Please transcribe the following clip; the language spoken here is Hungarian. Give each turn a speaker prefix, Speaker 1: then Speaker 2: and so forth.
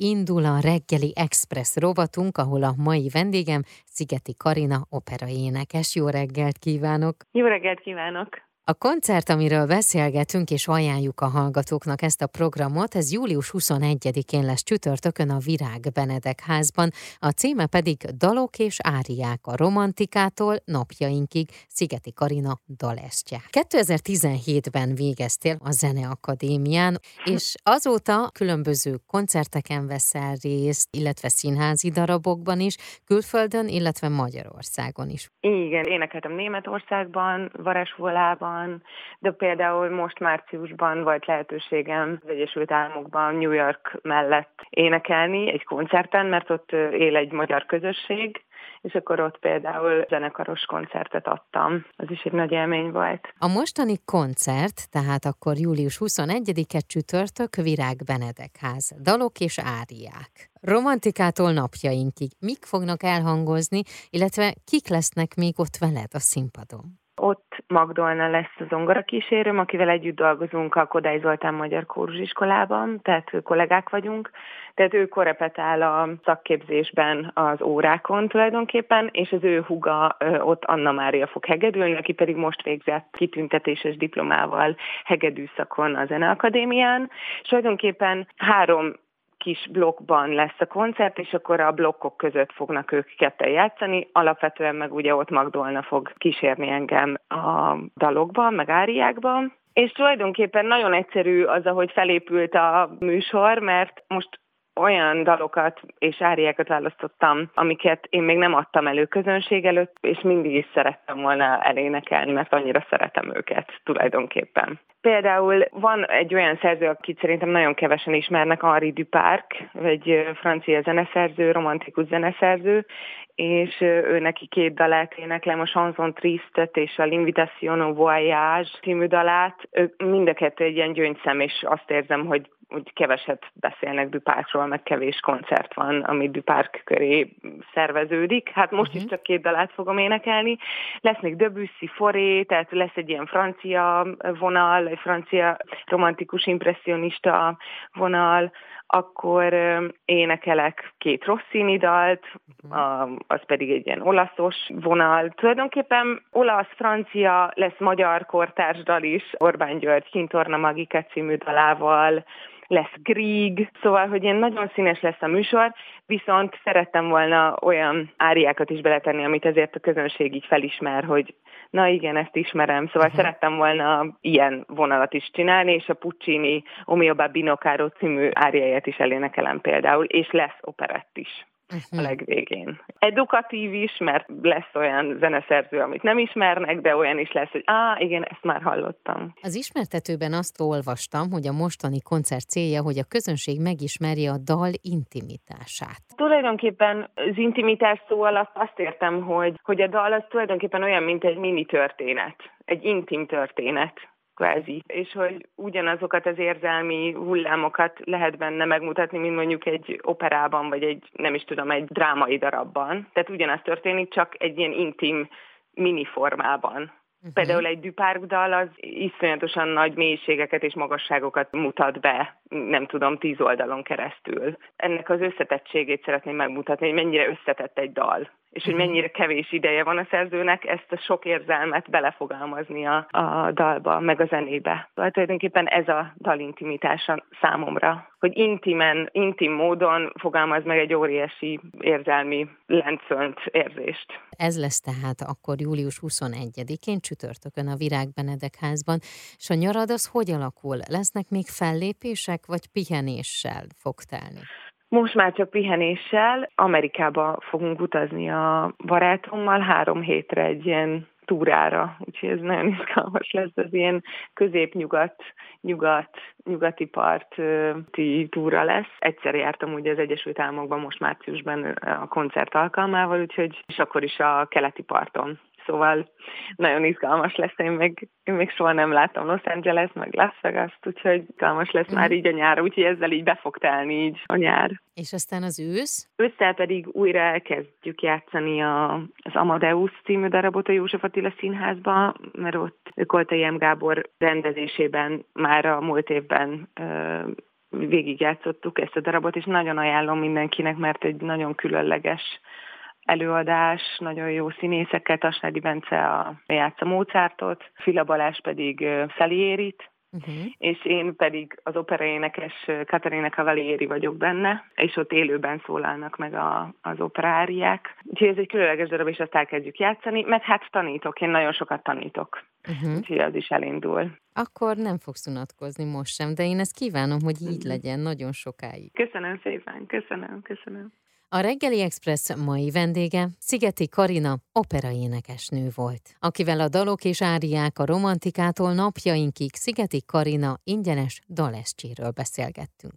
Speaker 1: Indul a reggeli express rovatunk, ahol a mai vendégem Szigeti Karina opera énekes. Jó reggelt kívánok!
Speaker 2: Jó reggelt kívánok!
Speaker 1: A koncert, amiről beszélgetünk és ajánljuk a hallgatóknak ezt a programot, ez július 21-én lesz csütörtökön a Virág Benedek házban, a címe pedig Dalok és áriák a romantikától napjainkig Szigeti Karina dalesztje. 2017-ben végeztél a Zeneakadémián, és azóta különböző koncerteken veszel részt, illetve színházi darabokban is, külföldön, illetve Magyarországon is.
Speaker 2: Igen, énekeltem Németországban, Varesvolában, van, de például most márciusban volt lehetőségem az Egyesült Államokban, New York mellett énekelni egy koncerten, mert ott él egy magyar közösség, és akkor ott például zenekaros koncertet adtam. Az is egy nagy élmény volt.
Speaker 1: A mostani koncert, tehát akkor július 21-e csütörtök Virág Benedek ház, dalok és áriák. Romantikától napjainkig mik fognak elhangozni, illetve kik lesznek még ott veled a színpadon?
Speaker 2: Magdolna lesz a zongorakísérőm, akivel együtt dolgozunk a Kodály Zoltán Magyar Kórusiskolában, tehát kollégák vagyunk. Tehát ő korepetál a szakképzésben az órákon tulajdonképpen, és az ő huga ott Anna Mária fog hegedülni, aki pedig most végzett kitüntetéses diplomával hegedűszakon a Zeneakadémián. És tulajdonképpen három kis blokkban lesz a koncert, és akkor a blokkok között fognak ők ketten játszani. Alapvetően meg ugye ott Magdolna fog kísérni engem a dalokban, meg áriákban. És tulajdonképpen nagyon egyszerű az, ahogy felépült a műsor, mert most olyan dalokat és áriákat választottam, amiket én még nem adtam elő közönség előtt, és mindig is szerettem volna elénekelni, mert annyira szeretem őket tulajdonképpen. Például van egy olyan szerző, akit szerintem nagyon kevesen ismernek, Henri Duparc, egy francia zeneszerző, romantikus zeneszerző, és ő neki két dalát éneklem, a Chanson Tristet és a L'Invitation au Voyage című dalát. Ő mind a kettő egy ilyen gyöngyszem, és azt érzem, hogy úgy keveset beszélnek Dupárkról, meg kevés koncert van, ami Dupárk köré szerveződik. Hát most uh-huh. is csak két dalát fogom énekelni. Lesz még Debussy, Foré, tehát lesz egy ilyen francia vonal, francia romantikus impressionista vonal, akkor énekelek két Rossini dalt, uh-huh. az pedig egy ilyen olaszos vonal. Tulajdonképpen olasz-francia lesz magyar kortársdal is, Orbán György Kintorna Magika című dalával, lesz Grieg, szóval, hogy ilyen nagyon színes lesz a műsor, viszont szerettem volna olyan áriákat is beletenni, amit ezért a közönség így felismer, hogy na igen, ezt ismerem, szóval uh-huh. szerettem volna ilyen vonalat is csinálni, és a Puccini Omio Babino Caro című áriáját is elénekelem például, és lesz operett is. A legvégén. Edukatív is, mert lesz olyan zeneszerző, amit nem ismernek, de olyan is lesz, hogy á, igen, ezt már hallottam.
Speaker 1: Az ismertetőben azt olvastam, hogy a mostani koncert célja, hogy a közönség megismerje a dal intimitását.
Speaker 2: Tulajdonképpen az intimitás szó alatt azt értem, hogy, hogy a dal az tulajdonképpen olyan, mint egy mini történet, egy intim történet kvázi, és hogy ugyanazokat az érzelmi hullámokat lehet benne megmutatni, mint mondjuk egy operában, vagy egy, nem is tudom, egy drámai darabban. Tehát ugyanaz történik, csak egy ilyen intim mini formában. Uh-huh. Például egy Dupárk dal az iszonyatosan nagy mélységeket és magasságokat mutat be, nem tudom, tíz oldalon keresztül. Ennek az összetettségét szeretném megmutatni, hogy mennyire összetett egy dal és hogy mennyire kevés ideje van a szerzőnek ezt a sok érzelmet belefogalmazni a, a dalba, meg a zenébe. Szóval tulajdonképpen ez a dal intimitása számomra, hogy intimen, intim módon fogalmaz meg egy óriási érzelmi lentszönt érzést.
Speaker 1: Ez lesz tehát akkor július 21-én csütörtökön a Virág Benedek házban, és a nyarad az hogy alakul? Lesznek még fellépések, vagy pihenéssel fog telni?
Speaker 2: Most már csak pihenéssel. Amerikába fogunk utazni a barátommal három hétre egy ilyen túrára, úgyhogy ez nagyon izgalmas lesz, ez ilyen középnyugat, nyugat, nyugati parti túra lesz. Egyszer jártam ugye az Egyesült Államokban most márciusban a koncert alkalmával, úgyhogy és akkor is a keleti parton szóval nagyon izgalmas lesz, én még, én még soha nem láttam Los Angeles, meg Las vegas úgyhogy izgalmas lesz mm. már így a nyár, úgyhogy ezzel így be fog telni így a nyár.
Speaker 1: És aztán az ősz?
Speaker 2: Ősszel pedig újra elkezdjük játszani a, az Amadeus című darabot a József Attila színházba, mert ott Koltai M. Gábor rendezésében már a múlt évben ö, végigjátszottuk ezt a darabot, és nagyon ajánlom mindenkinek, mert egy nagyon különleges előadás, nagyon jó színészeket, Tasnádi Bence a játsza Mozartot, Fila Balázs pedig Saliérit, Uh-huh. és én pedig az operaénekes Katarina Cavalieri vagyok benne, és ott élőben szólalnak meg a, az operáriák. Úgyhogy ez egy különleges darab, és azt elkezdjük játszani, meg hát tanítok, én nagyon sokat tanítok. Uh-huh. Úgyhogy az is elindul.
Speaker 1: Akkor nem fogsz unatkozni most sem, de én ezt kívánom, hogy így uh-huh. legyen nagyon sokáig.
Speaker 2: Köszönöm szépen, köszönöm, köszönöm.
Speaker 1: A reggeli Express mai vendége Szigeti Karina operaénekesnő volt, akivel a dalok és áriák a romantikától napjainkig Szigeti Karina ingyenes dalescséről beszélgettünk.